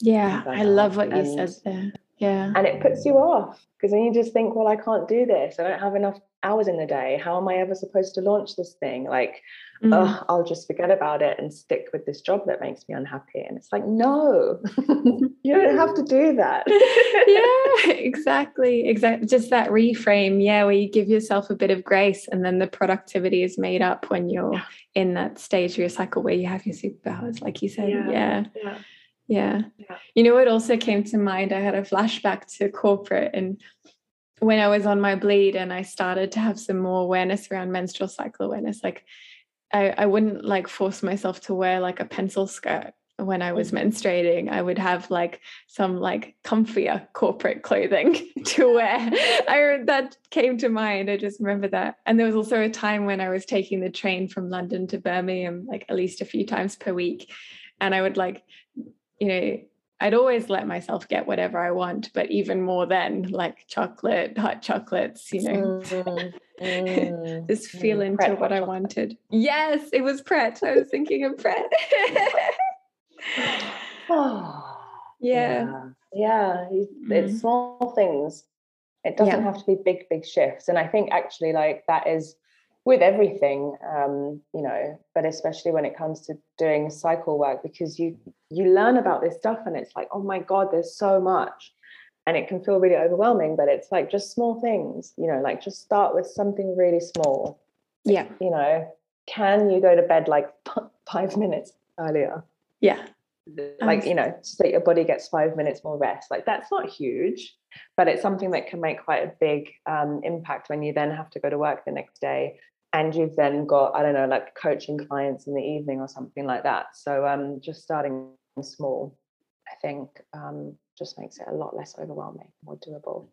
[SPEAKER 1] yeah i love what you said there yeah
[SPEAKER 2] and it puts you off because then you just think well i can't do this i don't have enough hours in the day how am i ever supposed to launch this thing like mm. oh i'll just forget about it and stick with this job that makes me unhappy and it's like no <laughs> you don't have to do that <laughs>
[SPEAKER 1] yeah <laughs> exactly exactly just that reframe yeah where you give yourself a bit of grace and then the productivity is made up when you're yeah. in that stage of your cycle where you have your superpowers like you said yeah, yeah. yeah. Yeah. yeah. You know what also came to mind? I had a flashback to corporate and when I was on my bleed and I started to have some more awareness around menstrual cycle awareness, like I, I wouldn't like force myself to wear like a pencil skirt when I was mm-hmm. menstruating, I would have like some like comfier corporate clothing <laughs> to wear. I that came to mind. I just remember that. And there was also a time when I was taking the train from London to Birmingham like at least a few times per week. And I would like, you know, I'd always let myself get whatever I want, but even more then, like chocolate, hot chocolates, you know, mm, <laughs> mm, just feel mm, into what I wanted. Yes, it was Pret. I was thinking of Pret.
[SPEAKER 2] oh, <sighs> <laughs> yeah. Yeah. yeah. It's mm. small things. It doesn't yeah. have to be big, big shifts. And I think actually, like, that is with everything um, you know but especially when it comes to doing cycle work because you you learn about this stuff and it's like oh my god there's so much. And it can feel really overwhelming but it's like just small things you know like just start with something really small.
[SPEAKER 1] Yeah.
[SPEAKER 2] You know can you go to bed like <laughs> five minutes earlier?
[SPEAKER 1] Yeah.
[SPEAKER 2] Like you know so that your body gets five minutes more rest. Like that's not huge but it's something that can make quite a big um, impact when you then have to go to work the next day and you've then got i don't know like coaching clients in the evening or something like that. So um just starting small i think um just makes it a lot less overwhelming more doable.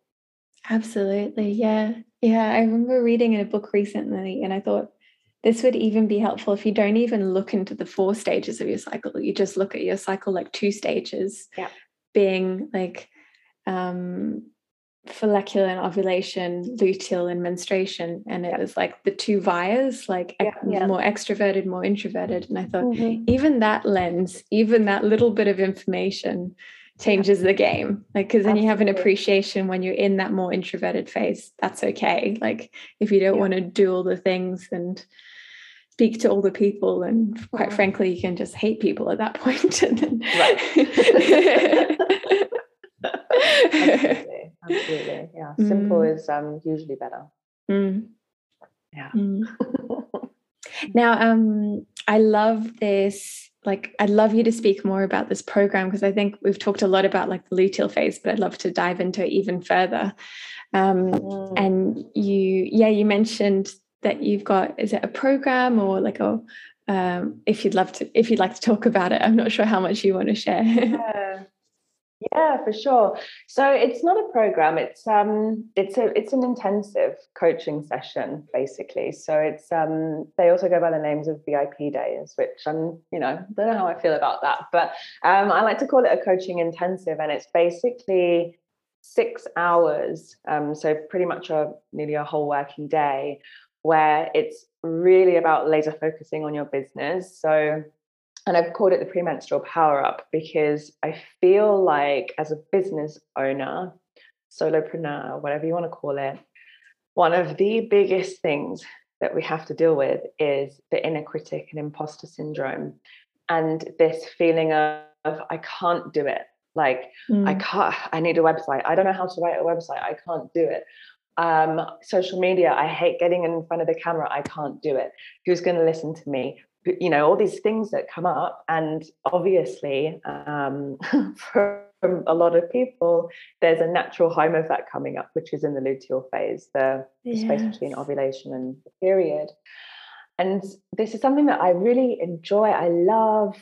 [SPEAKER 1] Absolutely yeah yeah. I remember reading in a book recently and i thought this would even be helpful if you don't even look into the four stages of your cycle you just look at your cycle like two stages
[SPEAKER 2] yeah.
[SPEAKER 1] being like um follicular and ovulation, luteal and menstruation. And it was like the two vias, like yeah, yeah. more extroverted, more introverted. And I thought, mm-hmm. even that lens, even that little bit of information changes the game. Like, because then Absolutely. you have an appreciation when you're in that more introverted phase. That's okay. Like, if you don't want to do all the things and speak to all the people, and quite mm-hmm. frankly, you can just hate people at that <laughs> point. and then...
[SPEAKER 2] right. <laughs> absolutely, <laughs> absolutely. Yeah, simple mm. is um, usually better.
[SPEAKER 1] Mm.
[SPEAKER 2] Yeah. Mm. <laughs>
[SPEAKER 1] now, um, I love this. Like, I'd love you to speak more about this program because I think we've talked a lot about like the luteal phase, but I'd love to dive into it even further. Um, mm. And you, yeah, you mentioned that you've got is it a program or like a um, if you'd love to if you'd like to talk about it i'm not sure how much you want to share
[SPEAKER 2] yeah. Yeah, for sure. So it's not a program. It's um, it's a it's an intensive coaching session basically. So it's um, they also go by the names of VIP days, which I'm you know don't know how I feel about that, but um, I like to call it a coaching intensive, and it's basically six hours. Um, so pretty much a nearly a whole working day, where it's really about laser focusing on your business. So and I've called it the premenstrual power up because I feel like as a business owner, solopreneur, whatever you want to call it, one of the biggest things that we have to deal with is the inner critic and imposter syndrome and this feeling of, of I can't do it. Like mm. I can't, I need a website. I don't know how to write a website. I can't do it. Um, social media, I hate getting in front of the camera. I can't do it. Who's going to listen to me? You know all these things that come up and obviously um, <laughs> for a lot of people there's a natural home of that coming up which is in the luteal phase the, yes. space between ovulation and the period. And this is something that i really enjoy. I love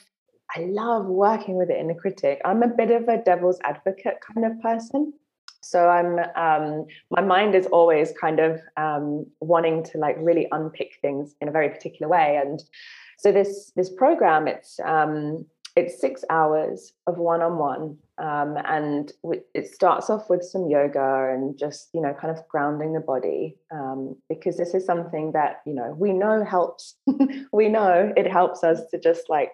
[SPEAKER 2] i love working with it in the critic. I'm a bit of a devil's advocate kind of person so i'm um, my mind is always kind of um, wanting to like really unpick things in a very particular way and so this this program, it's um, it's six hours of one on one, and it starts off with some yoga and just you know kind of grounding the body um, because this is something that you know we know helps. <laughs> we know it helps us to just like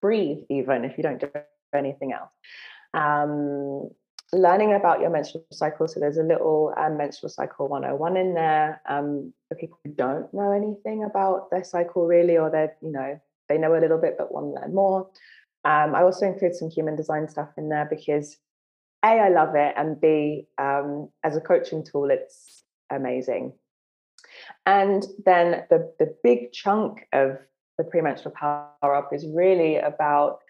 [SPEAKER 2] breathe, even if you don't do anything else. Um, learning about your menstrual cycle. So there's a little um, menstrual cycle 101 in there um, for people who don't know anything about their cycle really, or they're, you know, they know a little bit but want to learn more. Um, I also include some human design stuff in there because A, I love it, and B, um, as a coaching tool, it's amazing. And then the, the big chunk of the premenstrual power up is really about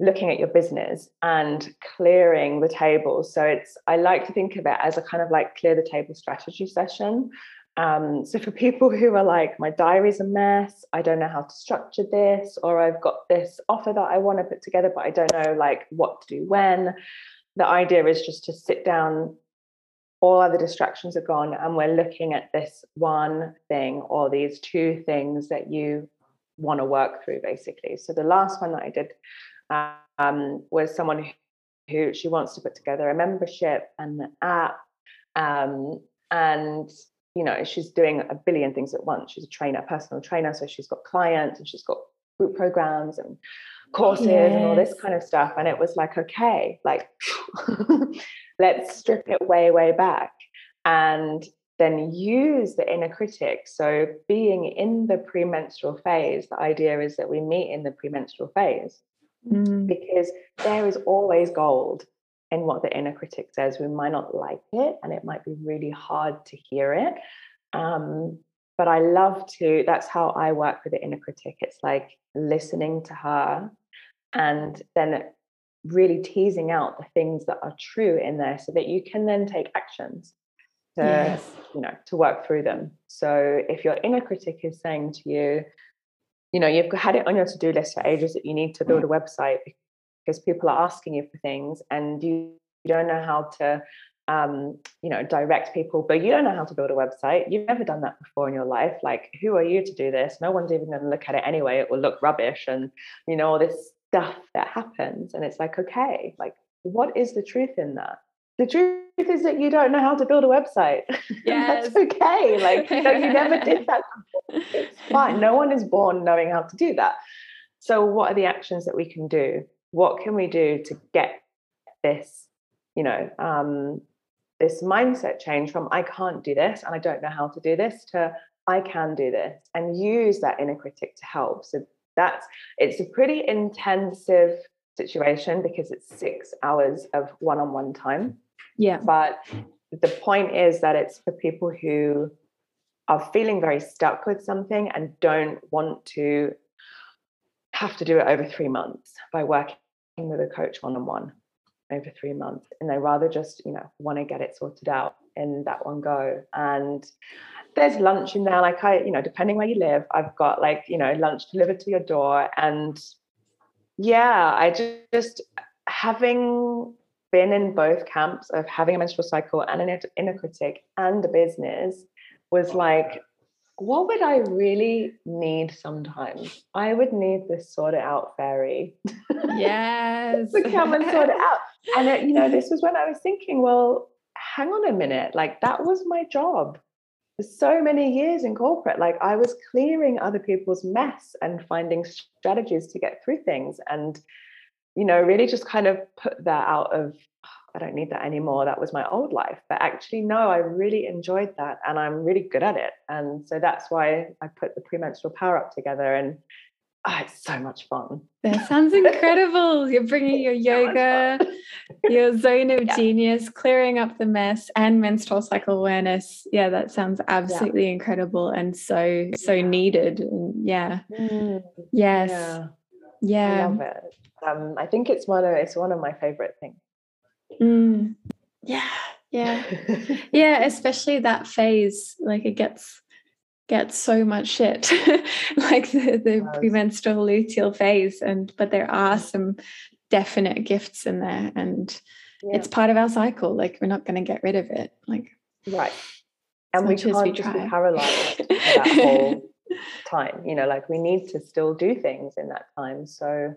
[SPEAKER 2] looking at your business and clearing the table. So it's I like to think of it as a kind of like clear the table strategy session. Um, so for people <laughs> who are like, my diary's a mess, I don't know how to structure this, or I've got this offer that I want to put together, but I don't know like what to do when. The idea is just to sit down, all other distractions are gone, and we're looking at this one thing or these two things that you want to work through, basically. So the last one that I did um, was someone who, who, she wants to put together a membership and an app, um, and you know she's doing a billion things at once. She's a trainer, personal trainer, so she's got clients and she's got group programs and courses yes. and all this kind of stuff. And it was like, okay, like <laughs> let's strip it way, way back and then use the inner critic. So being in the premenstrual phase, the idea is that we meet in the premenstrual phase mm. because there is always gold in what the inner critic says. We might not like it and it might be really hard to hear it. Um, but I love to, that's how I work with the inner critic. It's like listening to her and then really teasing out the things that are true in there so that you can then take actions to yes. you know to work through them so if your inner critic is saying to you you know you've had it on your to-do list for ages that you need to build a website because people are asking you for things and you, you don't know how to um, you know direct people but you don't know how to build a website. You've never done that before in your life. Like who are you to do this? No one's even going to look at it anyway. It will look rubbish and you know all this stuff that happens and it's like okay like what is the truth in that the truth is that you don't know how to build a website. <laughs> Yes. that's okay. Like you know you never did that <laughs> before. it's fine. No one is born knowing how to do that. So what are the actions that we can do? What can we do to get this you know um, this mindset change from i can't do this and i don't know how to do this to i can do this and use that inner critic to help. So that's it's a pretty intensive situation because it's six hours of one-on-one time
[SPEAKER 1] yeah.
[SPEAKER 2] But the point is that it's for people who are feeling very stuck with something and don't want to have to do it over three months by working with a coach one-on-one over three months. And they rather just you know want to get it sorted out in that one go. And there's lunch in there like i you know depending where you live i've got like you know lunch delivered to your door. And yeah i just, just having been in both camps of having a menstrual cycle and an inner critic and a business was like what would I really need sometimes? I would need this sort it out fairy.
[SPEAKER 1] Yes. <laughs>
[SPEAKER 2] to come and sort it out. And it, you know, this was when I was thinking, well, hang on a minute, like that was my job For so many years in corporate like i was clearing other people's mess and finding strategies to get through things and you know really just kind of put that out of i don't need that anymore that was my old life but actually no i really enjoyed that and i'm really good at it and so that's why i put the premenstrual power up together and oh, it's so much fun
[SPEAKER 1] that <laughs> sounds incredible you're bringing your <laughs> yoga <laughs> your zone of yeah. genius, clearing up the mess, and menstrual cycle awareness. Yeah, that sounds absolutely yeah. incredible and so so needed. Yeah. Mm. Yes. Yeah. yeah.
[SPEAKER 2] I love it. Um, I think it's one of it's one of my favorite things.
[SPEAKER 1] Mm. Yeah. Yeah. <laughs> yeah, especially that phase. Like it gets gets so much shit <laughs> like the, the premenstrual luteal phase and but there are some definite gifts in there and yeah. it's part of our cycle like we're not going to get rid of it like
[SPEAKER 2] right and we can't we just be paralyzed that <laughs> whole time you know like we need to still do things in that time so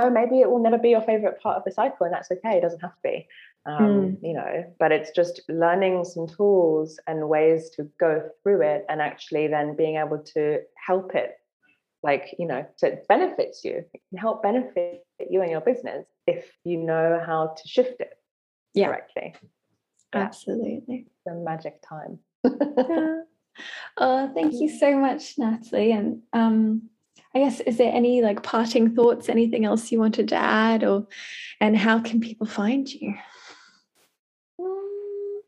[SPEAKER 2] oh maybe it will never be your favorite part of the cycle and that's okay it doesn't have to be um, mm. you know but it's just learning some tools and ways to go through it and actually then being able to help it like you know so it benefits you it can help benefit you and your business if you know how to shift it yeah. correctly
[SPEAKER 1] absolutely
[SPEAKER 2] the magic time <laughs>
[SPEAKER 1] yeah. oh thank you so much natalie and um i guess is there any like parting thoughts anything else you wanted to add or and how can people find you
[SPEAKER 2] um,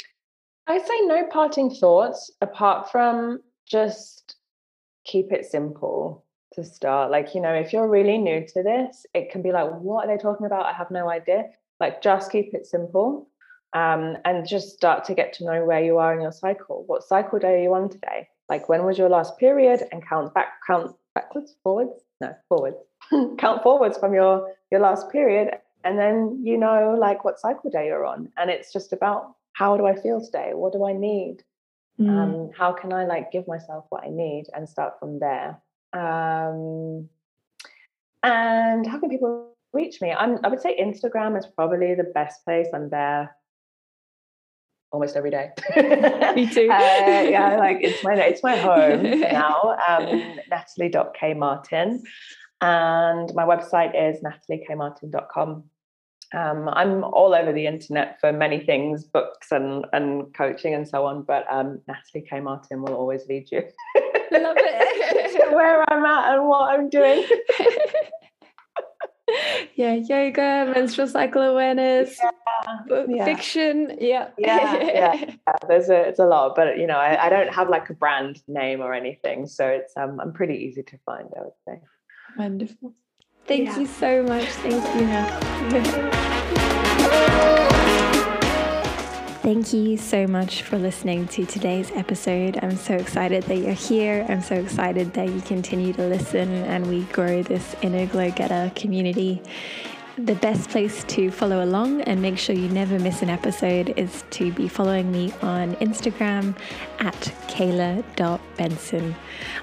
[SPEAKER 2] i say no parting thoughts apart from just keep it simple to start. Like, you know, if you're really new to this, it can be like, what are they talking about? I have no idea. Like, just keep it simple um, and just start to get to know where you are in your cycle. What cycle day are you on today? Like, when was your last period? And count back, count backwards, forwards? No, forwards. <laughs> count forwards from your your last period, and then you know like what cycle day you're on. And it's just about how do I feel today? What do I need? Mm. Um, how can I like give myself what I need and start from there? Um, and how can people reach me? I'm, I would say Instagram is probably the best place. I'm there almost every day. <laughs>
[SPEAKER 1] Me too. <laughs>
[SPEAKER 2] uh, yeah, like it's my it's my home <laughs> now. Um, Natalie.kmartin. And my website is nataliekmartin.com. Um, I'm all over the internet for many things, books and, and coaching and so on, but um, Natalie K. Martin will always lead you.
[SPEAKER 1] Love it.
[SPEAKER 2] where I'm at and what I'm doing.
[SPEAKER 1] Yeah, yoga, menstrual cycle awareness, yeah, yeah. fiction. Yeah.
[SPEAKER 2] yeah. yeah, <laughs> yeah, There's a it's a lot, but you know, I, I don't have like a brand name or anything, so it's um I'm pretty easy to find. I would say.
[SPEAKER 1] Wonderful. Thank you so much. Thank you. <laughs> Thank you so much for listening to today's episode. I'm so excited that you're here. I'm so excited that you continue to listen and we grow this inner glow getter community. The best place to follow along and make sure you never miss an episode is to be following me on Instagram at caela.benson.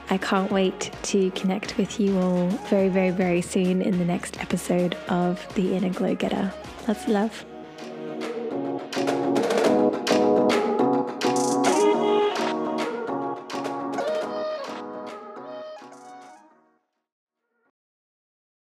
[SPEAKER 1] I can't wait to connect with you all very, very, very soon in the next episode of The Inner Glow Getter. Lots of love.